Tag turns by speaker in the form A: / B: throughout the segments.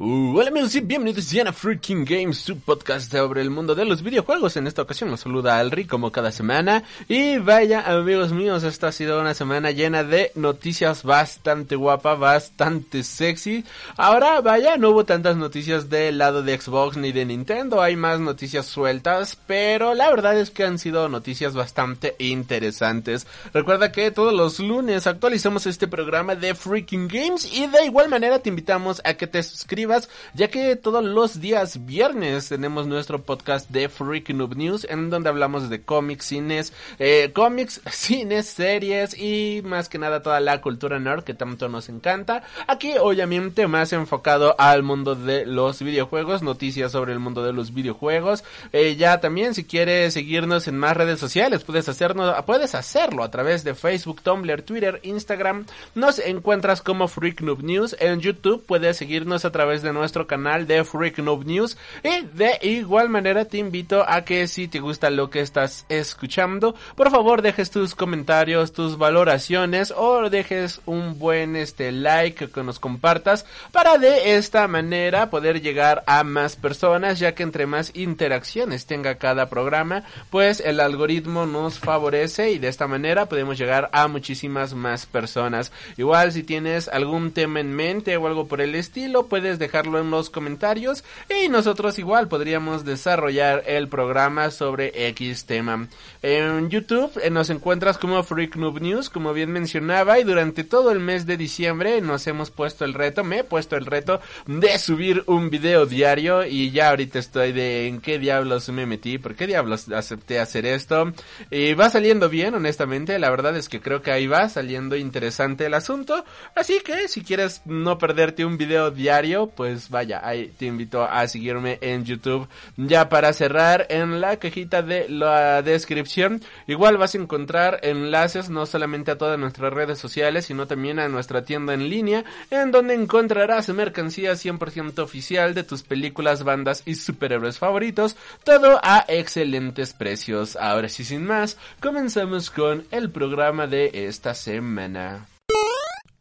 A: Uh, hola amigos y bienvenidos a Freaking Games, su podcast sobre el mundo de los videojuegos. En esta ocasión nos saluda Alri como cada semana. Y vaya amigos míos, esta ha sido una semana llena de noticias bastante guapa, bastante sexy. Ahora vaya, no hubo tantas noticias del lado de Xbox ni de Nintendo, hay más noticias sueltas, pero la verdad es que han sido noticias bastante interesantes. Recuerda que todos los lunes actualizamos este programa de Freaking Games y de igual manera te invitamos a que te suscribas ya que todos los días viernes tenemos nuestro podcast de Freak Noob News, en donde hablamos de cómics, cines, eh, cómics, cines, series y más que nada toda la cultura nerd que tanto nos encanta. Aquí obviamente más enfocado al mundo de los videojuegos, noticias sobre el mundo de los videojuegos. Eh, ya también si quieres seguirnos en más redes sociales, puedes hacernos, puedes hacerlo a través de Facebook, Tumblr, Twitter, Instagram. Nos encuentras como Freak Noob News en YouTube, puedes seguirnos a través de nuestro canal de Freak Noob News. Y de igual manera te invito a que si te gusta lo que estás escuchando, por favor dejes tus comentarios, tus valoraciones o dejes un buen este like que nos compartas para de esta manera poder llegar a más personas, ya que entre más interacciones tenga cada programa, pues el algoritmo nos favorece y de esta manera podemos llegar a muchísimas más personas. Igual si tienes algún tema en mente o algo por el estilo, puedes dejarlo en los comentarios y nosotros igual podríamos desarrollar el programa sobre X tema. En YouTube eh, nos encuentras como Freak Noob News, como bien mencionaba, y durante todo el mes de diciembre nos hemos puesto el reto, me he puesto el reto de subir un video diario y ya ahorita estoy de en qué diablos me metí, por qué diablos acepté hacer esto. Y va saliendo bien, honestamente, la verdad es que creo que ahí va saliendo interesante el asunto. Así que si quieres no perderte un video diario, pues vaya, ahí te invito a seguirme en YouTube. Ya para cerrar, en la cajita de la descripción, igual vas a encontrar enlaces no solamente a todas nuestras redes sociales, sino también a nuestra tienda en línea, en donde encontrarás mercancía 100% oficial de tus películas, bandas y superhéroes favoritos, todo a excelentes precios. Ahora sí, sin más, comenzamos con el programa de esta semana.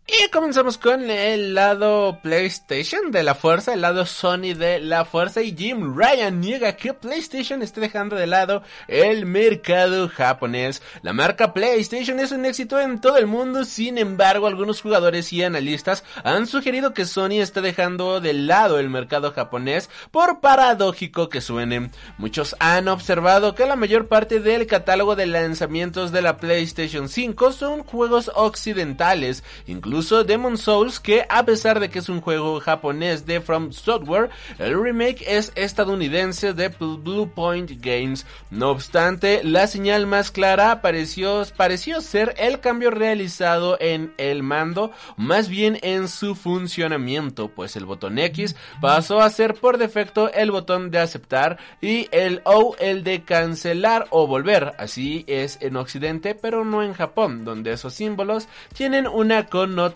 A: Y comenzamos con el lado PlayStation de la fuerza, el lado Sony de la fuerza y Jim Ryan niega que PlayStation esté dejando de lado el mercado japonés. La marca PlayStation es un éxito en todo el mundo, sin embargo algunos jugadores y analistas han sugerido que Sony está dejando de lado el mercado japonés por paradójico que suene. Muchos han observado que la mayor parte del catálogo de lanzamientos de la PlayStation 5 son juegos occidentales, incluso incluso Demon Souls, que a pesar de que es un juego japonés de From Software, el remake es estadounidense de Blue Point Games. No obstante, la señal más clara pareció, pareció ser el cambio realizado en el mando, más bien en su funcionamiento, pues el botón X pasó a ser por defecto el botón de aceptar y el O el de cancelar o volver. Así es en Occidente, pero no en Japón, donde esos símbolos tienen una connotación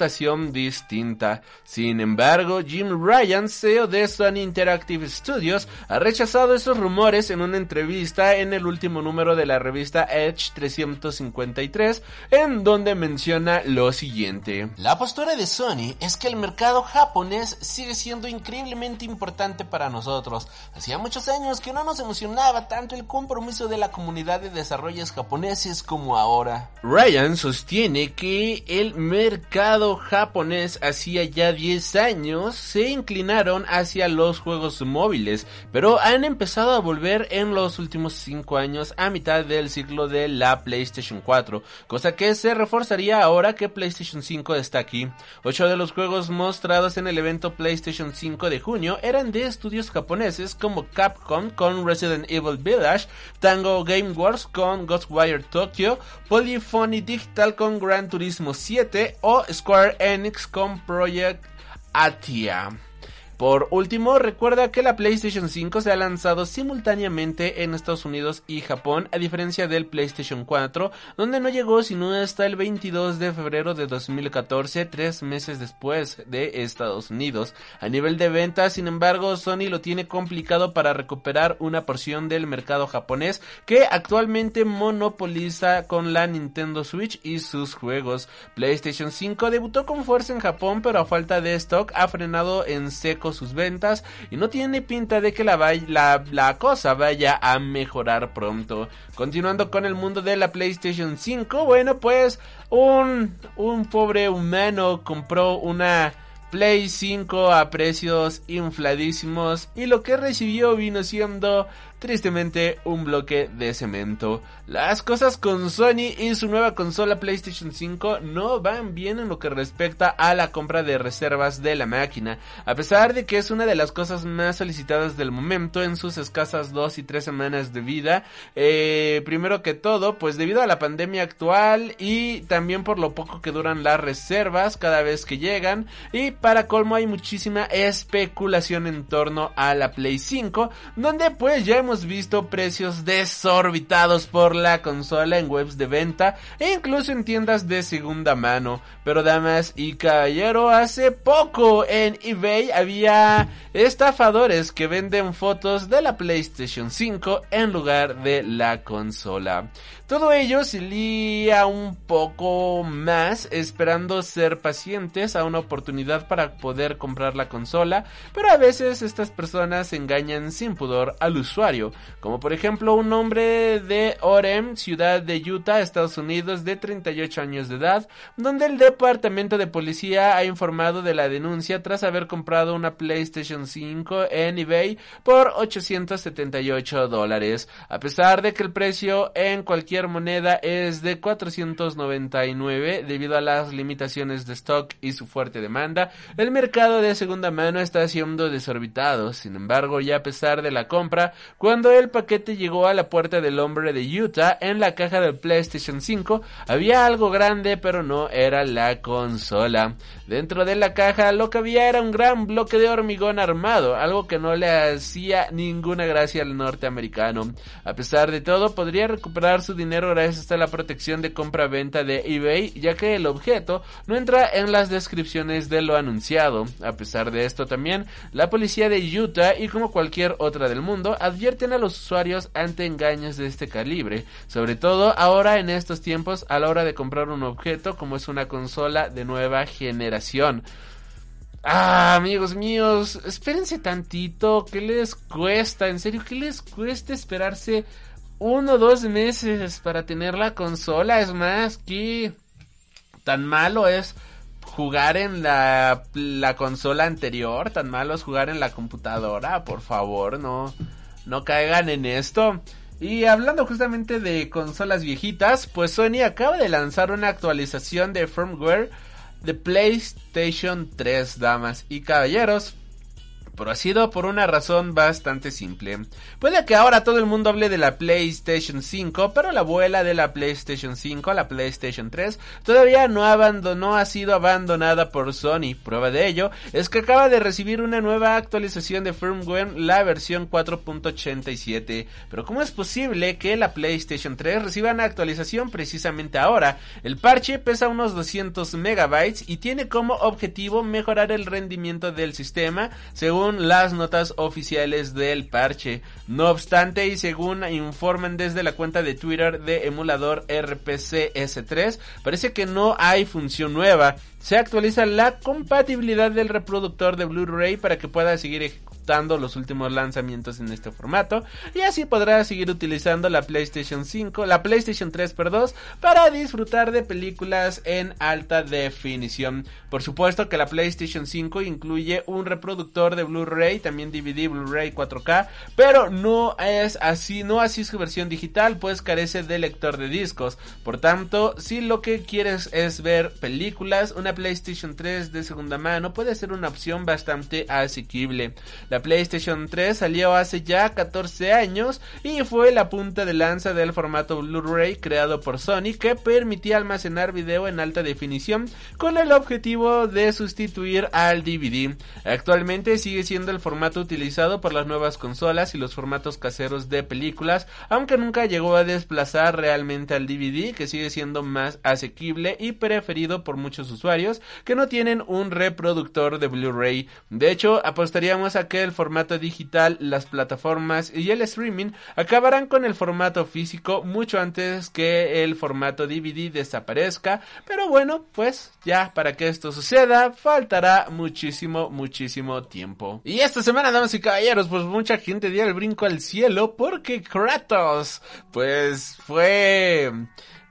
A: distinta. Sin embargo, Jim Ryan, CEO de Sony Interactive Studios, ha rechazado esos rumores en una entrevista en el último número de la revista Edge 353, en donde menciona lo siguiente.
B: La postura de Sony es que el mercado japonés sigue siendo increíblemente importante para nosotros. Hacía muchos años que no nos emocionaba tanto el compromiso de la comunidad de desarrollos japoneses como ahora.
A: Ryan sostiene que el mercado japonés hacía ya 10 años se inclinaron hacia los juegos móviles, pero han empezado a volver en los últimos 5 años a mitad del ciclo de la PlayStation 4, cosa que se reforzaría ahora que PlayStation 5 está aquí. Ocho de los juegos mostrados en el evento PlayStation 5 de junio eran de estudios japoneses como Capcom con Resident Evil Village, Tango Game Wars con Ghostwire Tokyo, Polyphony Digital con Gran Turismo 7 o Square Enix con Project Atia. Por último, recuerda que la PlayStation 5 se ha lanzado simultáneamente en Estados Unidos y Japón, a diferencia del PlayStation 4, donde no llegó sino hasta el 22 de febrero de 2014, tres meses después de Estados Unidos. A nivel de ventas, sin embargo, Sony lo tiene complicado para recuperar una porción del mercado japonés que actualmente monopoliza con la Nintendo Switch y sus juegos. PlayStation 5 debutó con fuerza en Japón, pero a falta de stock ha frenado en seco sus ventas y no tiene pinta de que la, la, cosa vaya a mejorar pronto. Continuando con el mundo de la PlayStation 5, bueno pues un, un pobre humano compró una Play 5 a precios infladísimos y lo que recibió vino siendo tristemente un bloque de cemento. Las cosas con Sony y su nueva consola PlayStation 5 no van bien en lo que respecta a la compra de reservas de la máquina, a pesar de que es una de las cosas más solicitadas del momento en sus escasas dos y tres semanas de vida. Eh, primero que todo, pues debido a la pandemia actual y también por lo poco que duran las reservas cada vez que llegan y para colmo hay muchísima especulación en torno a la Play 5, donde pues ya hemos visto precios desorbitados por la consola en webs de venta e incluso en tiendas de segunda mano. Pero damas y caballero, hace poco en eBay había estafadores que venden fotos de la PlayStation 5 en lugar de la consola. Todo ello se lía un poco más esperando ser pacientes a una oportunidad para poder comprar la consola, pero a veces estas personas engañan sin pudor al usuario, como por ejemplo un hombre de Orem, ciudad de Utah, Estados Unidos, de 38 años de edad, donde el departamento de policía ha informado de la denuncia tras haber comprado una PlayStation 5 en eBay por 878 dólares, a pesar de que el precio en cualquier moneda es de 499 debido a las limitaciones de stock y su fuerte demanda. El mercado de segunda mano está siendo desorbitado. Sin embargo, ya a pesar de la compra, cuando el paquete llegó a la puerta del hombre de Utah en la caja del PlayStation 5, había algo grande, pero no era la consola. Dentro de la caja lo que había era un gran bloque de hormigón armado, algo que no le hacía ninguna gracia al norteamericano. A pesar de todo, podría recuperar su dinero gracias a la protección de compra-venta de eBay, ya que el objeto no entra en las descripciones de lo anunciado. A pesar de esto también, la policía de Utah y como cualquier otra del mundo a los usuarios ante engaños de este calibre, sobre todo ahora en estos tiempos a la hora de comprar un objeto como es una consola de nueva generación. Ah, amigos míos, espérense tantito, ¿qué les cuesta? En serio, ¿qué les cuesta esperarse uno o dos meses para tener la consola. Es más, que tan malo es jugar en la consola anterior, tan malo es jugar en la computadora. Por favor, no, no caigan en esto. Y hablando justamente de consolas viejitas, pues Sony acaba de lanzar una actualización de firmware de PlayStation 3, damas y caballeros pero ha sido por una razón bastante simple. Puede que ahora todo el mundo hable de la PlayStation 5, pero la abuela de la PlayStation 5, la PlayStation 3, todavía no ha sido abandonada por Sony. Prueba de ello es que acaba de recibir una nueva actualización de firmware, la versión 4.87. Pero ¿cómo es posible que la PlayStation 3 reciba una actualización precisamente ahora? El parche pesa unos 200 megabytes y tiene como objetivo mejorar el rendimiento del sistema, según las notas oficiales del parche. No obstante, y según informan desde la cuenta de Twitter de emulador RPC-S3, parece que no hay función nueva. Se actualiza la compatibilidad del reproductor de Blu-ray para que pueda seguir ejecutando los últimos lanzamientos en este formato y así podrás seguir utilizando la PlayStation 5, la PlayStation 3, perdón, para disfrutar de películas en alta definición. Por supuesto que la PlayStation 5 incluye un reproductor de Blu-ray, también DVD, Blu-ray 4K, pero no es así, no así su versión digital, pues carece de lector de discos. Por tanto, si lo que quieres es ver películas, una PlayStation 3 de segunda mano puede ser una opción bastante asequible. La PlayStation 3 salió hace ya 14 años y fue la punta de lanza del formato Blu-ray creado por Sony que permitía almacenar video en alta definición con el objetivo de sustituir al DVD. Actualmente sigue siendo el formato utilizado por las nuevas consolas y los formatos caseros de películas, aunque nunca llegó a desplazar realmente al DVD que sigue siendo más asequible y preferido por muchos usuarios que no tienen un reproductor de Blu-ray. De hecho, apostaríamos a que el formato digital, las plataformas y el streaming acabarán con el formato físico mucho antes que el formato DVD desaparezca. Pero bueno, pues ya para que esto suceda faltará muchísimo, muchísimo tiempo. Y esta semana, damas y caballeros, pues mucha gente dio el brinco al cielo porque Kratos, pues fue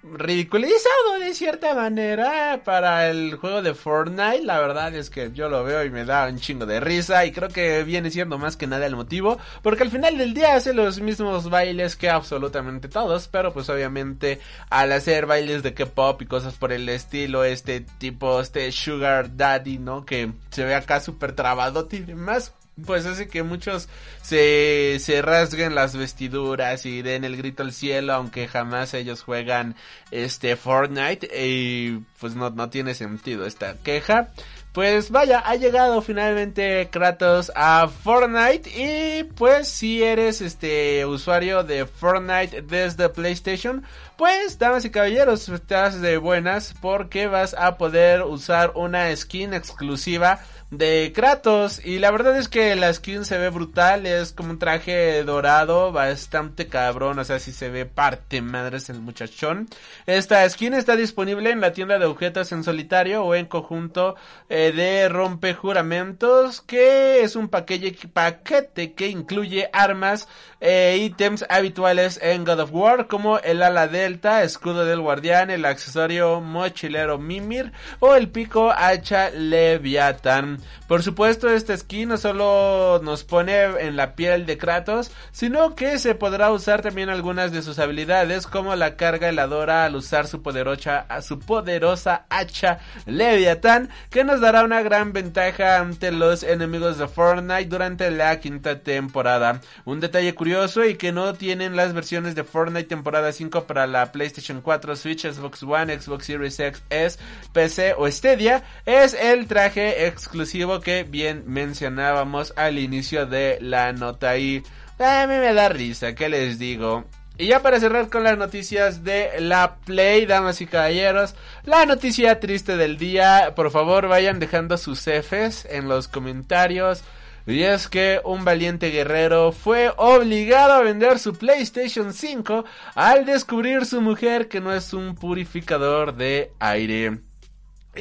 A: ridiculizado de cierta manera para el juego de Fortnite. La verdad es que yo lo veo y me da un chingo de risa y creo que viene siendo más que nada el motivo, porque al final del día hace los mismos bailes que absolutamente todos, pero pues obviamente al hacer bailes de K-pop y cosas por el estilo, este tipo, este Sugar Daddy, ¿no? Que se ve acá súper trabado y demás, pues hace que muchos se, se rasguen las vestiduras y den el grito al cielo, aunque jamás ellos juegan este Fortnite y pues no, no tiene sentido esta queja. Pues vaya, ha llegado finalmente Kratos a Fortnite y pues si eres este usuario de Fortnite desde PlayStation, pues damas y caballeros, estás de buenas porque vas a poder usar una skin exclusiva de Kratos. Y la verdad es que la skin se ve brutal. Es como un traje dorado, bastante cabrón. O sea, si se ve parte madres el muchachón. Esta skin está disponible en la tienda de objetos en solitario o en conjunto eh, de rompejuramentos. Que es un paquete, que incluye armas e ítems habituales en God of War. Como el ala delta, escudo del guardián, el accesorio mochilero Mimir o el pico hacha Leviathan. Por supuesto, esta skin no solo nos pone en la piel de Kratos, sino que se podrá usar también algunas de sus habilidades, como la carga heladora al usar su poderosa, su poderosa hacha Leviathan, que nos dará una gran ventaja ante los enemigos de Fortnite durante la quinta temporada. Un detalle curioso y que no tienen las versiones de Fortnite temporada 5 para la PlayStation 4, Switch, Xbox One, Xbox Series X, S, PC o Stadia, es el traje exclusivo que bien mencionábamos al inicio de la nota y a mí me da risa, ¿qué les digo? Y ya para cerrar con las noticias de la Play, damas y caballeros, la noticia triste del día, por favor vayan dejando sus Fs en los comentarios. Y es que un valiente guerrero fue obligado a vender su PlayStation 5 al descubrir su mujer que no es un purificador de aire.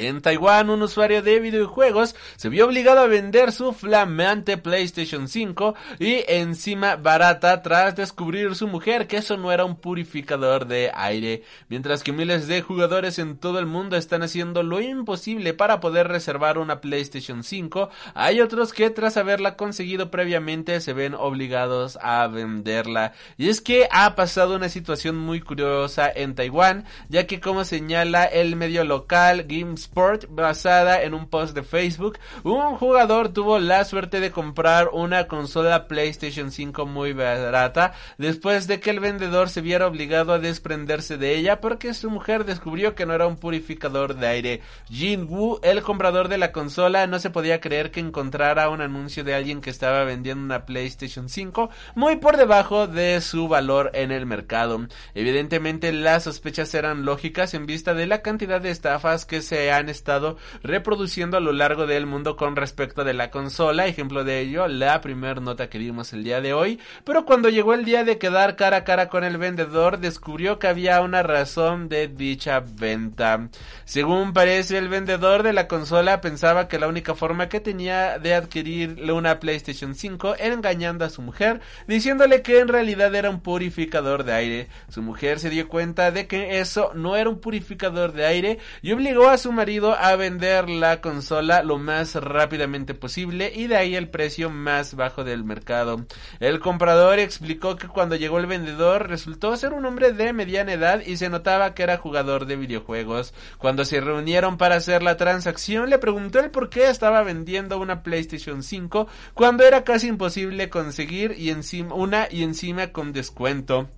A: En Taiwán, un usuario de videojuegos se vio obligado a vender su flamante PlayStation 5 y encima barata tras descubrir su mujer que eso no era un purificador de aire. Mientras que miles de jugadores en todo el mundo están haciendo lo imposible para poder reservar una PlayStation 5, hay otros que tras haberla conseguido previamente se ven obligados a venderla. Y es que ha pasado una situación muy curiosa en Taiwán, ya que como señala el medio local Games Sport basada en un post de Facebook, un jugador tuvo la suerte de comprar una consola PlayStation 5 muy barata después de que el vendedor se viera obligado a desprenderse de ella porque su mujer descubrió que no era un purificador de aire. Jin Wu, el comprador de la consola, no se podía creer que encontrara un anuncio de alguien que estaba vendiendo una PlayStation 5 muy por debajo de su valor en el mercado. Evidentemente las sospechas eran lógicas en vista de la cantidad de estafas que se han estado reproduciendo a lo largo del mundo con respecto de la consola. Ejemplo de ello, la primera nota que vimos el día de hoy. Pero cuando llegó el día de quedar cara a cara con el vendedor, descubrió que había una razón de dicha venta. Según parece, el vendedor de la consola pensaba que la única forma que tenía de adquirir una PlayStation 5 era engañando a su mujer, diciéndole que en realidad era un purificador de aire. Su mujer se dio cuenta de que eso no era un purificador de aire y obligó a su marido a vender la consola lo más rápidamente posible y de ahí el precio más bajo del mercado. El comprador explicó que cuando llegó el vendedor resultó ser un hombre de mediana edad y se notaba que era jugador de videojuegos. Cuando se reunieron para hacer la transacción le preguntó el por qué estaba vendiendo una PlayStation 5 cuando era casi imposible conseguir y encima una y encima con descuento.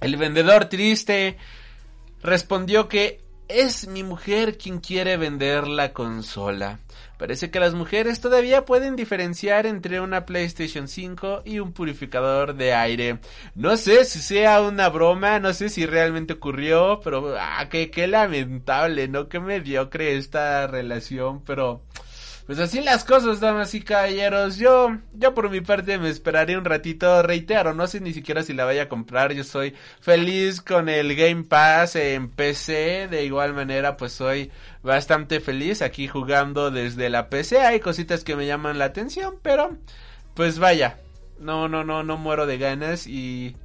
A: El vendedor triste respondió que es mi mujer quien quiere vender la consola. Parece que las mujeres todavía pueden diferenciar entre una PlayStation 5 y un purificador de aire. No sé si sea una broma, no sé si realmente ocurrió, pero ah, qué, qué lamentable, ¿no? Qué mediocre esta relación, pero... Pues así las cosas, damas y caballeros. Yo, yo por mi parte me esperaré un ratito. Reitero, no sé ni siquiera si la vaya a comprar. Yo soy feliz con el Game Pass en PC. De igual manera, pues soy bastante feliz aquí jugando desde la PC. Hay cositas que me llaman la atención, pero pues vaya. No, no, no, no muero de ganas y...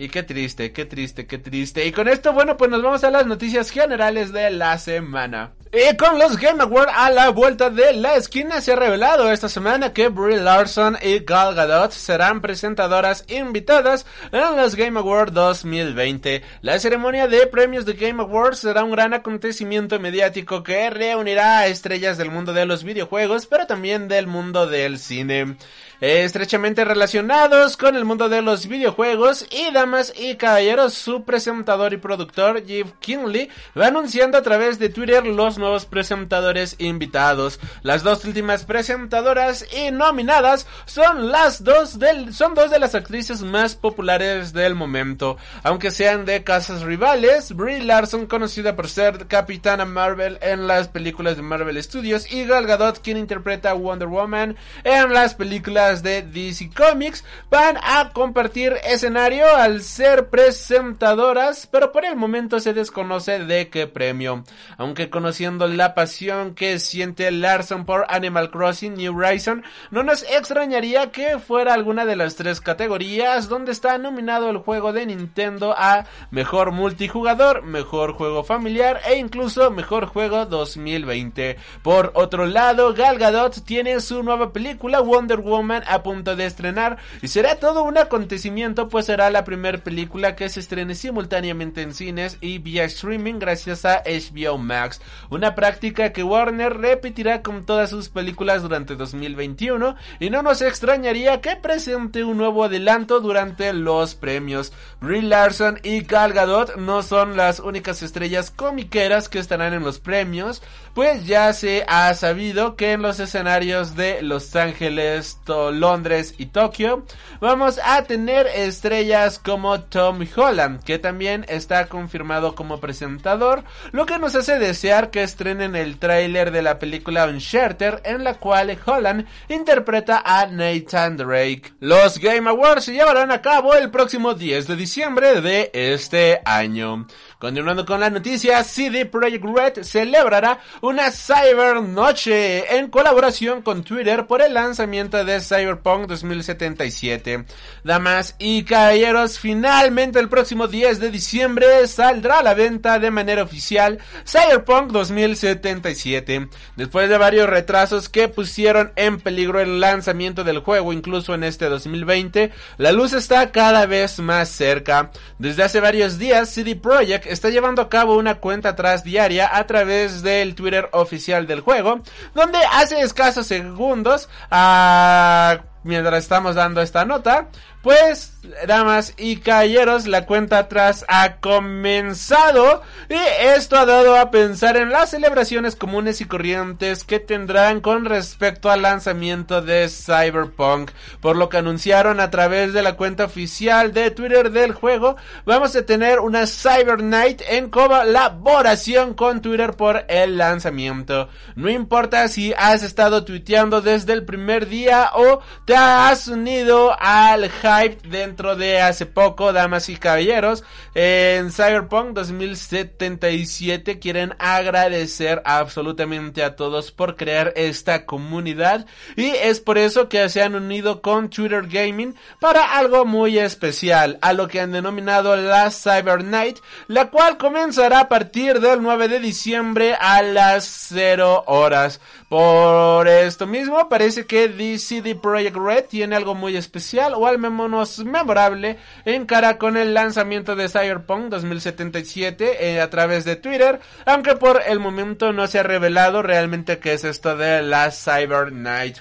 A: Y qué triste, qué triste, qué triste. Y con esto, bueno, pues nos vamos a las noticias generales de la semana. Y con los Game Awards a la vuelta de la esquina se ha revelado esta semana que Brie Larson y Gal Gadot serán presentadoras invitadas en los Game Awards 2020. La ceremonia de premios de Game Awards será un gran acontecimiento mediático que reunirá a estrellas del mundo de los videojuegos, pero también del mundo del cine estrechamente relacionados con el mundo de los videojuegos. Y damas y caballeros su presentador y productor Jeff Kinley va anunciando a través de Twitter los nuevos presentadores invitados. Las dos últimas presentadoras y nominadas son las dos del, son dos de las actrices más populares del momento. Aunque sean de casas rivales Brie Larson conocida por ser Capitana Marvel en las películas de Marvel Studios y Gal Gadot quien interpreta a Wonder Woman en las películas de DC Comics van a compartir escenario al ser presentadoras, pero por el momento se desconoce de qué premio. Aunque conociendo la pasión que siente Larson por Animal Crossing New Horizon, no nos extrañaría que fuera alguna de las tres categorías donde está nominado el juego de Nintendo a Mejor Multijugador, Mejor Juego Familiar e incluso Mejor Juego 2020. Por otro lado, Gal Gadot tiene su nueva película Wonder Woman a punto de estrenar y será todo un acontecimiento pues será la primera película que se estrene simultáneamente en cines y vía streaming gracias a HBO Max, una práctica que Warner repetirá con todas sus películas durante 2021 y no nos extrañaría que presente un nuevo adelanto durante los premios. Brie Larson y Gal Gadot no son las únicas estrellas comiqueras que estarán en los premios, pues ya se ha sabido que en los escenarios de Los Ángeles, Londres y Tokio, vamos a tener estrellas como Tom Holland, que también está confirmado como presentador, lo que nos hace desear que estrenen el tráiler de la película Uncharted, en la cual Holland interpreta a Nathan Drake. Los Game Awards se llevarán a cabo el próximo 10 de diciembre de este año. Continuando con la noticia, CD Projekt Red celebrará una Cyber Noche en colaboración con Twitter por el lanzamiento de Cyberpunk 2077. Damas y caballeros, finalmente el próximo 10 de diciembre saldrá a la venta de manera oficial Cyberpunk 2077. Después de varios retrasos que pusieron en peligro el lanzamiento del juego, incluso en este 2020, la luz está cada vez más cerca. Desde hace varios días, CD Projekt está llevando a cabo una cuenta atrás diaria a través del Twitter oficial del juego, donde hace escasos segundos, a... Ah, mientras estamos dando esta nota, pues damas y caballeros, la cuenta atrás ha comenzado y esto ha dado a pensar en las celebraciones comunes y corrientes que tendrán con respecto al lanzamiento de Cyberpunk. Por lo que anunciaron a través de la cuenta oficial de Twitter del juego, vamos a tener una Cyber Night en colaboración con Twitter por el lanzamiento. No importa si has estado tuiteando desde el primer día o te has unido al hype dentro de hace poco, damas y caballeros, en Cyberpunk 2077 quieren agradecer absolutamente a todos por crear esta comunidad y es por eso que se han unido con Twitter Gaming para algo muy especial, a lo que han denominado la Cyber Night, la cual comenzará a partir del 9 de diciembre a las 0 horas. Por esto mismo, parece que CD Projekt Red tiene algo muy especial o al menos memorable en cara con el lanzamiento de Cyberpunk 2077 eh, a través de Twitter, aunque por el momento no se ha revelado realmente qué es esto de la Cyber Night.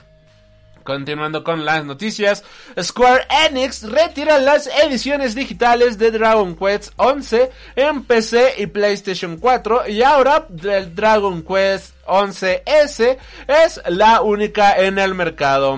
A: Continuando con las noticias, Square Enix retira las ediciones digitales de Dragon Quest 11 en PC y PlayStation 4 y ahora el Dragon Quest 11S es la única en el mercado.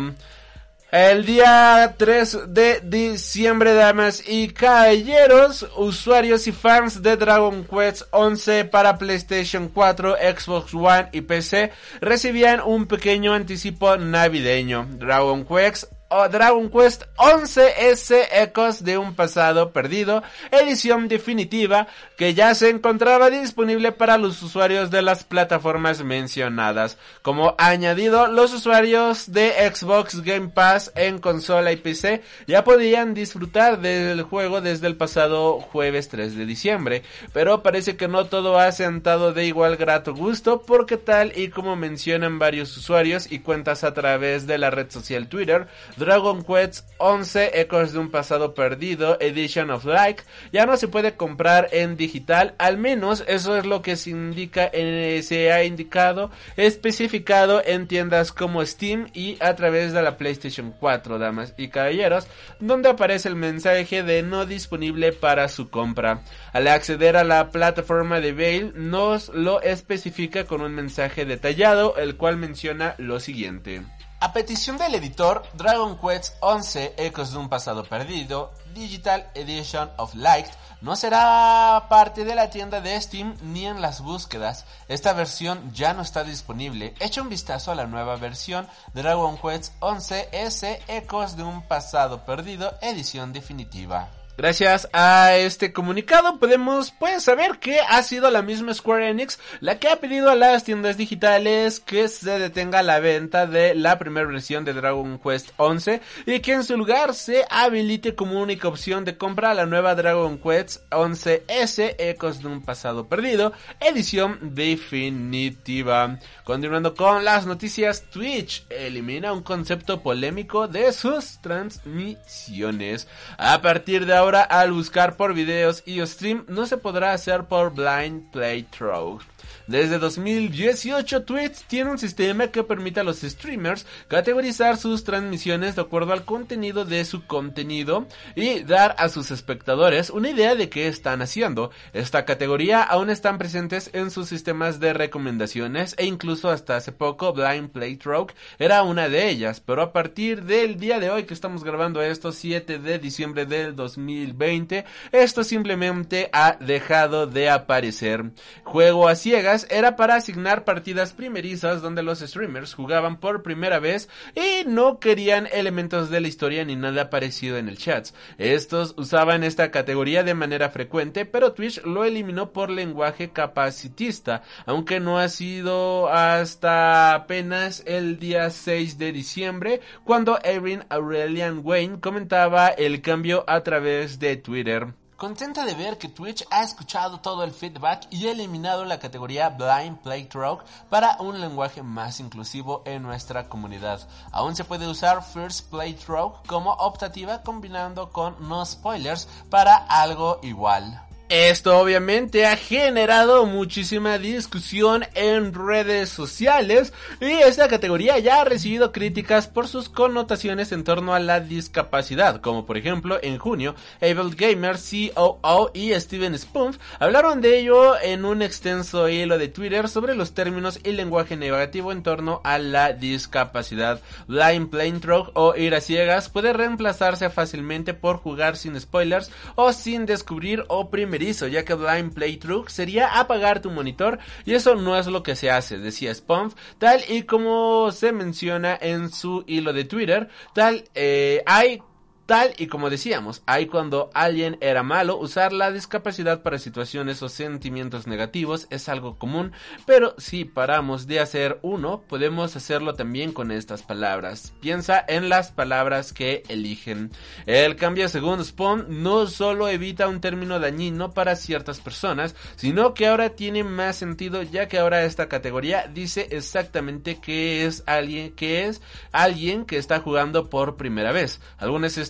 A: El día 3 de diciembre, damas y caballeros, usuarios y fans de Dragon Quest 11 para PlayStation 4, Xbox One y PC recibían un pequeño anticipo navideño. Dragon Quest Dragon Quest 11S Ecos de un pasado perdido, edición definitiva que ya se encontraba disponible para los usuarios de las plataformas mencionadas. Como añadido, los usuarios de Xbox Game Pass en consola y PC ya podían disfrutar del juego desde el pasado jueves 3 de diciembre, pero parece que no todo ha sentado de igual grato gusto porque tal y como mencionan varios usuarios y cuentas a través de la red social Twitter, Dragon Quest 11 Ecos de un pasado perdido Edition of Like ya no se puede comprar en digital, al menos eso es lo que se indica en, se ha indicado especificado en tiendas como Steam y a través de la PlayStation 4, damas y caballeros, donde aparece el mensaje de no disponible para su compra. Al acceder a la plataforma de Veil nos lo especifica con un mensaje detallado, el cual menciona lo siguiente.
B: A petición del editor, Dragon Quest 11 Ecos de un pasado perdido, Digital Edition of Light, no será parte de la tienda de Steam ni en las búsquedas. Esta versión ya no está disponible. Echa un vistazo a la nueva versión Dragon Quest 11 S Ecos de un pasado perdido, edición definitiva.
A: Gracias a este comunicado podemos pues saber que ha sido la misma Square Enix la que ha pedido a las tiendas digitales que se detenga la venta de la primera versión de Dragon Quest 11 y que en su lugar se habilite como única opción de compra la nueva Dragon Quest 11S Ecos de un pasado perdido, edición definitiva. Continuando con las noticias, Twitch elimina un concepto polémico de sus transmisiones. A partir de ahora al buscar por videos y stream no se podrá hacer por blind playthrough. Desde 2018, Twitch tiene un sistema que permite a los streamers categorizar sus transmisiones de acuerdo al contenido de su contenido y dar a sus espectadores una idea de qué están haciendo. Esta categoría aún están presentes en sus sistemas de recomendaciones e incluso hasta hace poco Blind Playthrough era una de ellas, pero a partir del día de hoy que estamos grabando esto 7 de diciembre del 2020, esto simplemente ha dejado de aparecer. Juego a ciegas era para asignar partidas primerizas donde los streamers jugaban por primera vez y no querían elementos de la historia ni nada parecido en el chat. Estos usaban esta categoría de manera frecuente, pero Twitch lo eliminó por lenguaje capacitista, aunque no ha sido hasta apenas el día 6 de diciembre cuando Erin Aurelian Wayne comentaba el cambio a través de Twitter.
B: Contenta de ver que Twitch ha escuchado todo el feedback y ha eliminado la categoría Blind Playthrough para un lenguaje más inclusivo en nuestra comunidad. Aún se puede usar First Playthrough como optativa combinando con no spoilers para algo igual.
A: Esto obviamente ha generado muchísima discusión en redes sociales y esta categoría ya ha recibido críticas por sus connotaciones en torno a la discapacidad, como por ejemplo en junio Able Gamer, COO y Steven Spoof hablaron de ello en un extenso hilo de Twitter sobre los términos y lenguaje negativo en torno a la discapacidad. Blind Plain o ir ciegas puede reemplazarse fácilmente por jugar sin spoilers o sin descubrir o primer ya que Blind Playthrough sería apagar tu monitor y eso no es lo que se hace, decía Spump, tal y como se menciona en su hilo de Twitter, tal eh, hay Tal y como decíamos, hay cuando alguien era malo, usar la discapacidad para situaciones o sentimientos negativos es algo común, pero si paramos de hacer uno, podemos hacerlo también con estas palabras. Piensa en las palabras que eligen. El cambio según Spawn no solo evita un término dañino para ciertas personas, sino que ahora tiene más sentido ya que ahora esta categoría dice exactamente que es alguien que es alguien que está jugando por primera vez.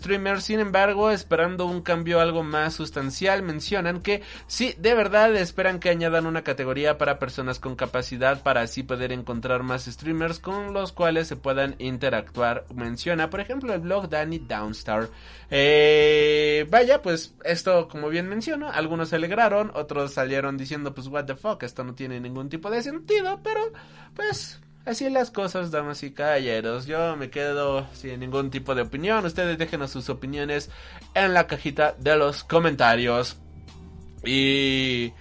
A: Algunos sin embargo, esperando un cambio algo más sustancial, mencionan que sí, de verdad esperan que añadan una categoría para personas con capacidad para así poder encontrar más streamers con los cuales se puedan interactuar. Menciona, por ejemplo, el blog Danny Downstar. Eh, vaya, pues esto, como bien menciono, algunos se alegraron, otros salieron diciendo, pues, what the fuck, esto no tiene ningún tipo de sentido, pero, pues, Así las cosas, damas y caballeros. Yo me quedo sin ningún tipo de opinión. Ustedes déjenos sus opiniones en la cajita de los comentarios. Y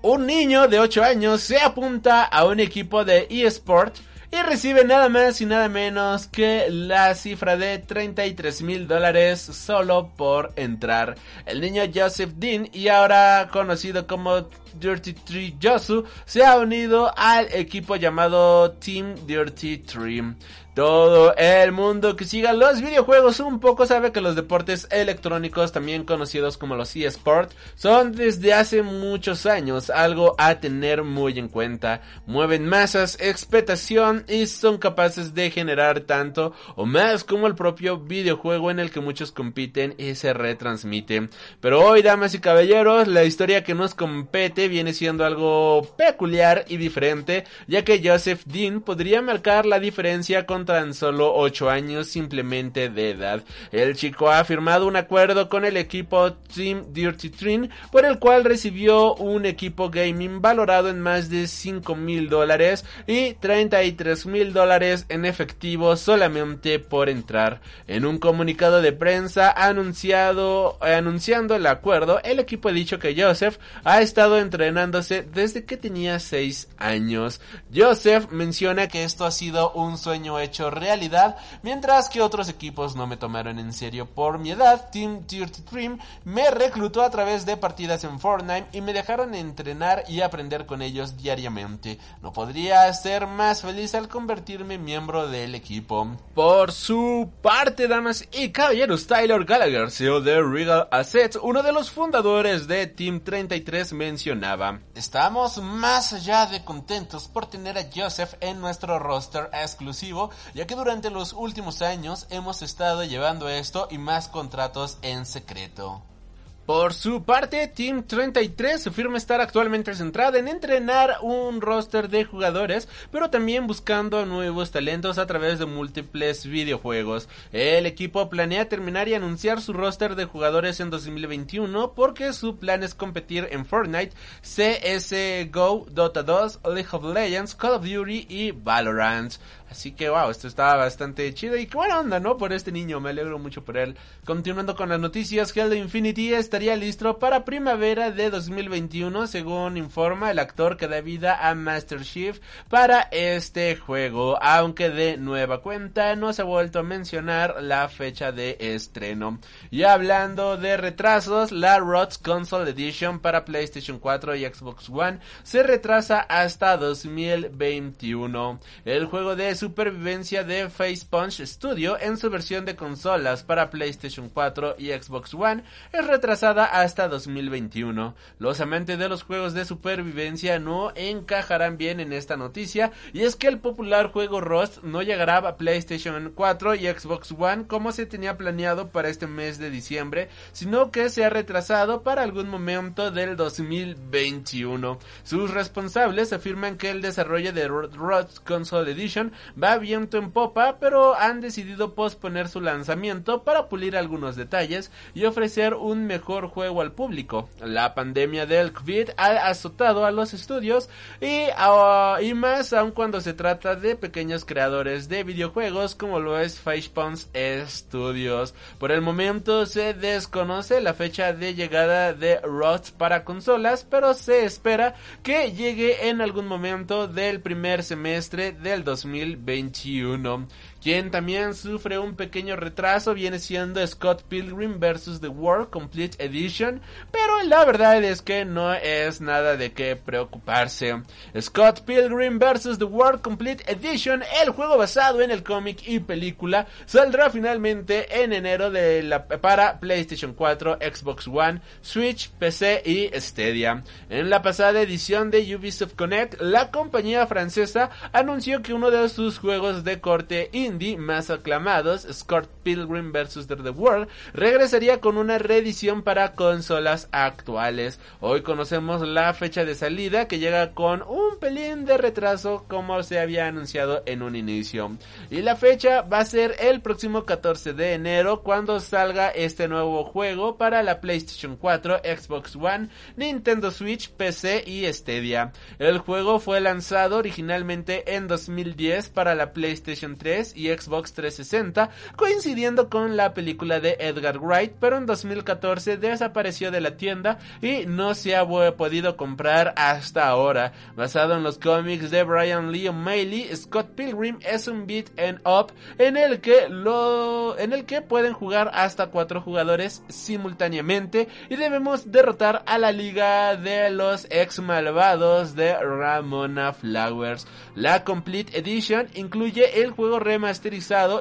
A: un niño de 8 años se apunta a un equipo de eSport y recibe nada más y nada menos que la cifra de 33 mil dólares solo por entrar. El niño Joseph Dean y ahora conocido como Dirty Tree Josu se ha unido al equipo llamado Team Dirty Tree. Todo el mundo que siga los videojuegos un poco sabe que los deportes electrónicos, también conocidos como los eSport, son desde hace muchos años algo a tener muy en cuenta. Mueven masas, expectación y son capaces de generar tanto o más como el propio videojuego en el que muchos compiten y se retransmite. Pero hoy, damas y caballeros, la historia que nos compete viene siendo algo peculiar y diferente, ya que Joseph Dean podría marcar la diferencia con tan solo 8 años simplemente de edad. El chico ha firmado un acuerdo con el equipo Team Dirty Trin por el cual recibió un equipo gaming valorado en más de 5 mil dólares y 33 mil dólares en efectivo solamente por entrar. En un comunicado de prensa anunciado, anunciando el acuerdo, el equipo ha dicho que Joseph ha estado entrenándose desde que tenía 6 años. Joseph menciona que esto ha sido un sueño hecho realidad, mientras que otros equipos no me tomaron en serio por mi edad. Team Dirty Dream me reclutó a través de partidas en Fortnite y me dejaron entrenar y aprender con ellos diariamente. No podría ser más feliz al convertirme en miembro del equipo. Por su parte, damas y caballeros, Tyler Gallagher, CEO de Regal Assets, uno de los fundadores de Team 33, mencionaba: Estamos más allá de contentos por tener a Joseph en nuestro roster exclusivo ya que durante los últimos años hemos estado llevando esto y más contratos en secreto. Por su parte, Team 33 afirma estar actualmente centrada en entrenar un roster de jugadores, pero también buscando nuevos talentos a través de múltiples videojuegos. El equipo planea terminar y anunciar su roster de jugadores en 2021 porque su plan es competir en Fortnite, CSGO, Dota 2, League of Legends, Call of Duty y Valorant. Así que wow, esto está bastante chido y qué buena onda, ¿no? Por este niño, me alegro mucho por él. Continuando con las noticias, Halo Infinity estaría listo para primavera de 2021, según informa el actor que da vida a Master Chief para este juego, aunque de nueva cuenta no se ha vuelto a mencionar la fecha de estreno. Y hablando de retrasos, la ROTS Console Edition para PlayStation 4 y Xbox One se retrasa hasta 2021. El juego de supervivencia de Face Punch Studio en su versión de consolas para PlayStation 4 y Xbox One es retrasada hasta 2021. Los amantes de los juegos de supervivencia no encajarán bien en esta noticia y es que el popular juego Rust no llegará a PlayStation 4 y Xbox One como se tenía planeado para este mes de diciembre, sino que se ha retrasado para algún momento del 2021. Sus responsables afirman que el desarrollo de Rust Console Edition va viento en popa, pero han decidido posponer su lanzamiento para pulir algunos detalles y ofrecer un mejor juego al público. La pandemia del COVID ha azotado a los estudios y, uh, más aun cuando se trata de pequeños creadores de videojuegos como lo es Fishpons Studios. Por el momento se desconoce la fecha de llegada de Rust para consolas, pero se espera que llegue en algún momento del primer semestre del 2021. Quien también sufre un pequeño retraso viene siendo Scott Pilgrim vs. The World Complete Edition, pero la verdad es que no es nada de qué preocuparse. Scott Pilgrim vs. The World Complete Edition, el juego basado en el cómic y película, saldrá finalmente en enero para PlayStation 4, Xbox One, Switch, PC y Stadia. En la pasada edición de Ubisoft Connect, la compañía francesa anunció que uno de sus juegos de corte más aclamados, Scott Pilgrim vs. The World, regresaría con una reedición para consolas actuales. Hoy conocemos la fecha de salida que llega con un pelín de retraso como se había anunciado en un inicio. Y la fecha va a ser el próximo 14 de enero cuando salga este nuevo juego para la PlayStation 4, Xbox One, Nintendo Switch, PC y Stadia. El juego fue lanzado originalmente en 2010 para la PlayStation 3 y Xbox 360, coincidiendo con la película de Edgar Wright, pero en 2014 desapareció de la tienda y no se ha podido comprar hasta ahora. Basado en los cómics de Brian Lee O'Malley, Scott Pilgrim es un beat and up en el que lo en el que pueden jugar hasta cuatro jugadores simultáneamente y debemos derrotar a la liga de los ex malvados de Ramona Flowers. La Complete Edition incluye el juego remasterizado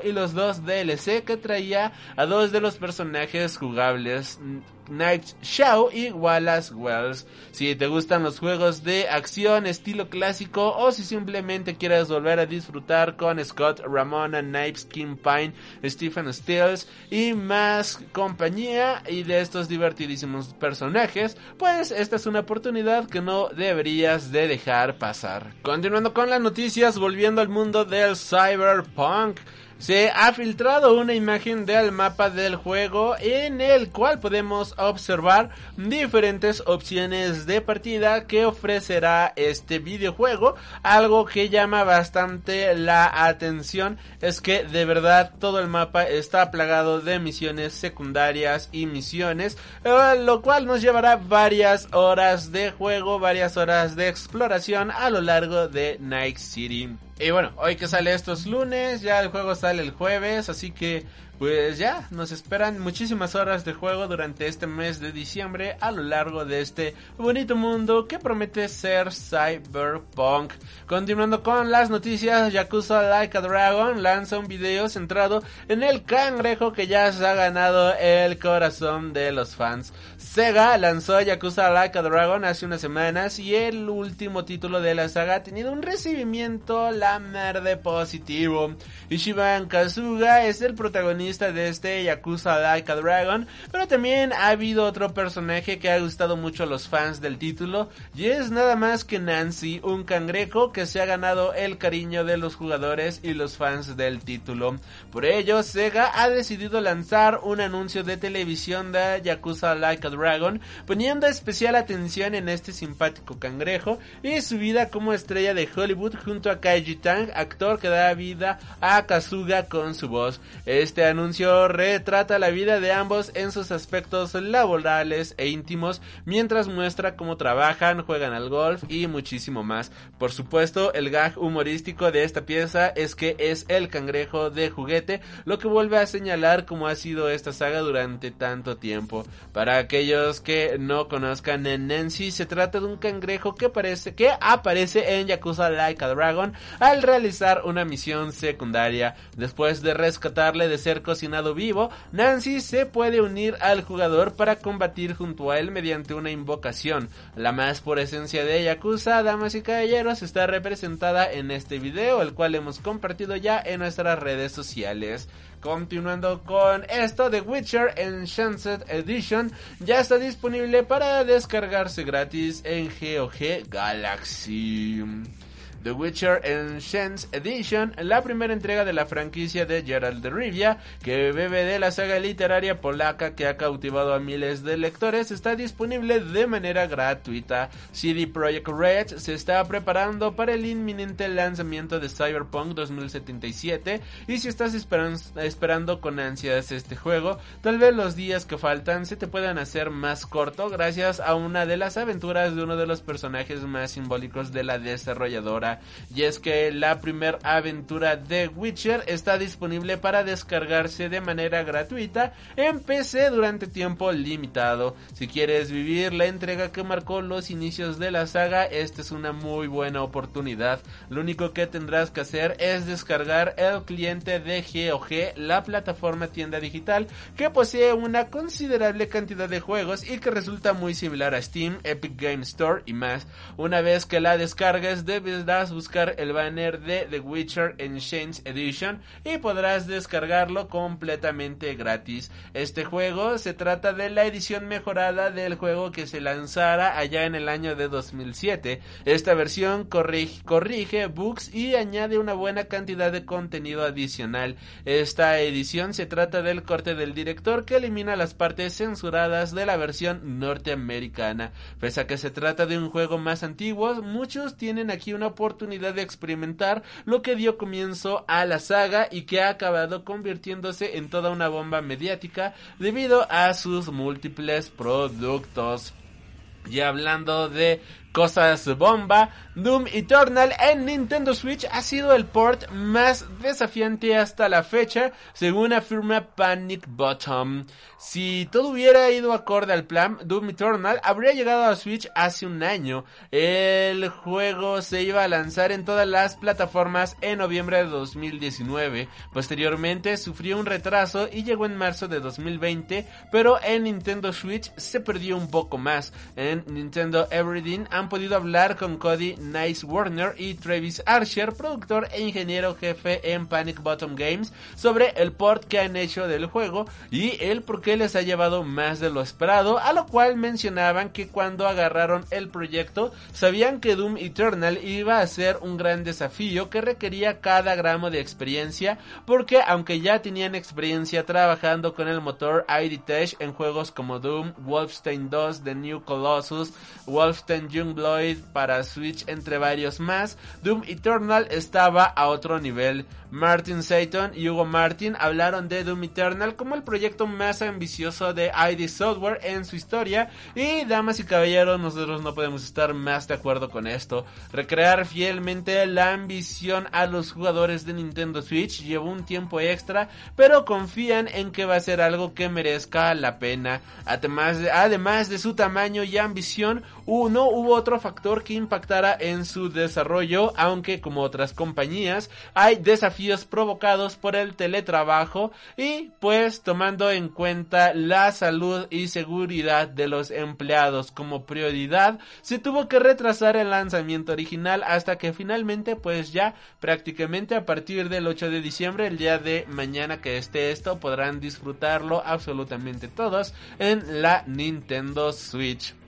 A: y los dos DLC que traía a dos de los personajes jugables, Night Shaw y Wallace Wells. Si te gustan los juegos de acción estilo clásico o si simplemente quieres volver a disfrutar con Scott, Ramona, Knives, Kim Pine, Stephen Stills y más compañía y de estos divertidísimos personajes, pues esta es una oportunidad que no deberías de dejar pasar. Continuando con las noticias, volviendo al mundo del cyberpunk se ha filtrado una imagen del mapa del juego en el cual podemos observar diferentes opciones de partida que ofrecerá este videojuego. Algo que llama bastante la atención es que de verdad todo el mapa está plagado de misiones secundarias y misiones, eh, lo cual nos llevará varias horas de juego, varias horas de exploración a lo largo de Night City. Y bueno, hoy que sale estos lunes, ya el juego sale el jueves, así que pues ya, nos esperan muchísimas horas de juego durante este mes de diciembre a lo largo de este bonito mundo que promete ser cyberpunk. Continuando con las noticias, Yakuza Like a Dragon lanza un video centrado en el cangrejo que ya se ha ganado el corazón de los fans. Sega lanzó Yakuza Like a Dragon hace unas semanas y el último título de la saga ha tenido un recibimiento la de positivo. Ishiban Kazuga es el protagonista de este Yakuza Like a Dragon, pero también ha habido otro personaje que ha gustado mucho a los fans del título y es nada más que Nancy, un cangrejo que se ha ganado el cariño de los jugadores y los fans del título. Por ello, Sega ha decidido lanzar un anuncio de televisión de Yakuza Like a Dragon, poniendo especial atención en este simpático cangrejo y su vida como estrella de Hollywood junto a Kaiji Tang, actor que da vida a Kazuga con su voz. Este anuncio retrata la vida de ambos en sus aspectos laborales e íntimos mientras muestra cómo trabajan, juegan al golf y muchísimo más. Por supuesto, el gag humorístico de esta pieza es que es el cangrejo de juguete, lo que vuelve a señalar cómo ha sido esta saga durante tanto tiempo. Para aquellos que no conozcan en Nancy, se trata de un cangrejo que parece que aparece en Yakuza Like a Dragon al realizar una misión secundaria. Después de rescatarle de ser cocinado vivo, Nancy se puede unir al jugador para combatir junto a él mediante una invocación. La más por esencia de Yakuza, damas y caballeros, está representada en este video, el cual hemos compartido ya en nuestras redes sociales. Continuando con esto, The Witcher Enchanted Edition ya está disponible para descargarse gratis en GOG Galaxy. The Witcher Enchants Edition, la primera entrega de la franquicia de Gerald de Rivia, que bebe de la saga literaria polaca que ha cautivado a miles de lectores, está disponible de manera gratuita. CD Projekt Red se está preparando para el inminente lanzamiento de Cyberpunk 2077 y si estás esperando con ansias este juego, tal vez los días que faltan se te puedan hacer más corto gracias a una de las aventuras de uno de los personajes más simbólicos de la desarrolladora y es que la primera aventura de Witcher está disponible para descargarse de manera gratuita en PC durante tiempo limitado. Si quieres vivir la entrega que marcó los inicios de la saga, esta es una muy buena oportunidad. Lo único que tendrás que hacer es descargar el cliente de GOG, la plataforma tienda digital que posee una considerable cantidad de juegos y que resulta muy similar a Steam, Epic Game Store y más. Una vez que la descargues, debes buscar el banner de The Witcher Enchants Edition y podrás descargarlo completamente gratis. Este juego se trata de la edición mejorada del juego que se lanzara allá en el año de 2007. Esta versión corrige, corrige bugs y añade una buena cantidad de contenido adicional. Esta edición se trata del corte del director que elimina las partes censuradas de la versión norteamericana. Pese a que se trata de un juego más antiguo, muchos tienen aquí una oportunidad de experimentar lo que dio comienzo a la saga y que ha acabado convirtiéndose en toda una bomba mediática debido a sus múltiples productos. Y hablando de cosas bomba, Doom Eternal en Nintendo Switch ha sido el port más desafiante hasta la fecha, según afirma Panic Bottom. Si todo hubiera ido acorde al plan, Doom Eternal habría llegado a Switch hace un año. El juego se iba a lanzar en todas las plataformas en noviembre de 2019. Posteriormente sufrió un retraso y llegó en marzo de 2020, pero en Nintendo Switch se perdió un poco más. En Nintendo Everything podido hablar con Cody Nice Warner y Travis Archer, productor e ingeniero jefe en Panic Bottom Games, sobre el port que han hecho del juego y el por qué les ha llevado más de lo esperado, a lo cual mencionaban que cuando agarraron el proyecto sabían que Doom Eternal iba a ser un gran desafío que requería cada gramo de experiencia, porque aunque ya tenían experiencia trabajando con el motor ID Tech en juegos como Doom, Wolfenstein 2, The New Colossus, Wolfenstein Young Blood para Switch entre varios más, Doom Eternal estaba a otro nivel. Martin Satan y Hugo Martin hablaron de Doom Eternal como el proyecto más ambicioso de ID Software en su historia y damas y caballeros nosotros no podemos estar más de acuerdo con esto. Recrear fielmente la ambición a los jugadores de Nintendo Switch llevó un tiempo extra pero confían en que va a ser algo que merezca la pena. Además de, además de su tamaño y ambición, no hubo otro factor que impactara en su desarrollo, aunque como otras compañías hay desafíos provocados por el teletrabajo y pues tomando en cuenta la salud y seguridad de los empleados como prioridad, se tuvo que retrasar el lanzamiento original hasta que finalmente pues ya prácticamente a partir del 8 de diciembre, el día de mañana que esté esto, podrán disfrutarlo absolutamente todos en la Nintendo Switch.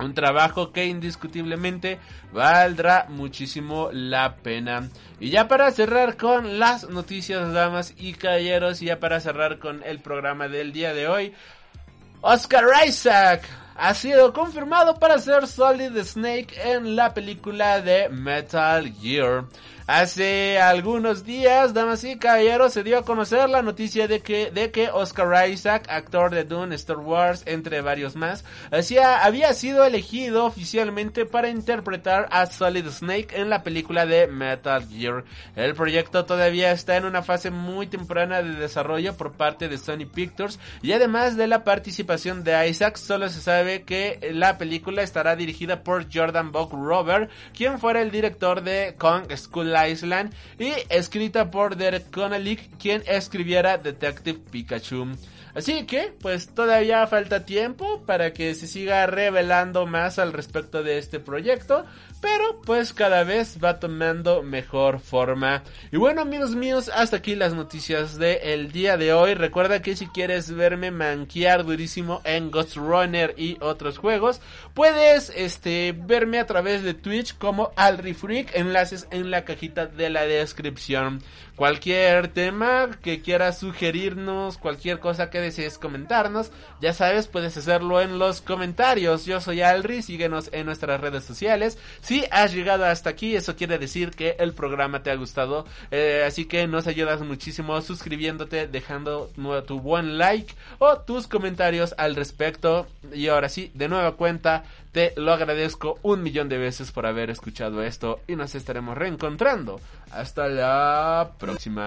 A: Un trabajo que indiscutiblemente valdrá muchísimo la pena. Y ya para cerrar con las noticias, damas y caballeros, y ya para cerrar con el programa del día de hoy, Oscar Isaac ha sido confirmado para ser Solid Snake en la película de Metal Gear. Hace algunos días, damas y caballeros, se dio a conocer la noticia de que, de que Oscar Isaac, actor de Dune, Star Wars, entre varios más, había sido elegido oficialmente para interpretar a Solid Snake en la película de Metal Gear. El proyecto todavía está en una fase muy temprana de desarrollo por parte de Sony Pictures y además de la participación de Isaac, solo se sabe que la película estará dirigida por Jordan Buck Robert, quien fuera el director de Kong School Island y escrita por Derek Connelly, quien escribiera Detective Pikachu. Así que, pues todavía falta tiempo para que se siga revelando más al respecto de este proyecto, pero pues cada vez va tomando mejor forma. Y bueno amigos míos, hasta aquí las noticias del día de hoy. Recuerda que si quieres verme manquear durísimo en Ghost Runner y otros juegos, puedes este verme a través de Twitch como AlriFreak, enlaces en la cajita de la descripción. Cualquier tema que quieras sugerirnos, cualquier cosa que desees comentarnos, ya sabes, puedes hacerlo en los comentarios. Yo soy Alri, síguenos en nuestras redes sociales. Si has llegado hasta aquí, eso quiere decir que el programa te ha gustado. Eh, así que nos ayudas muchísimo suscribiéndote, dejando tu buen like o tus comentarios al respecto. Y ahora sí, de nueva cuenta, te lo agradezco un millón de veces por haber escuchado esto y nos estaremos reencontrando. Hasta la próxima.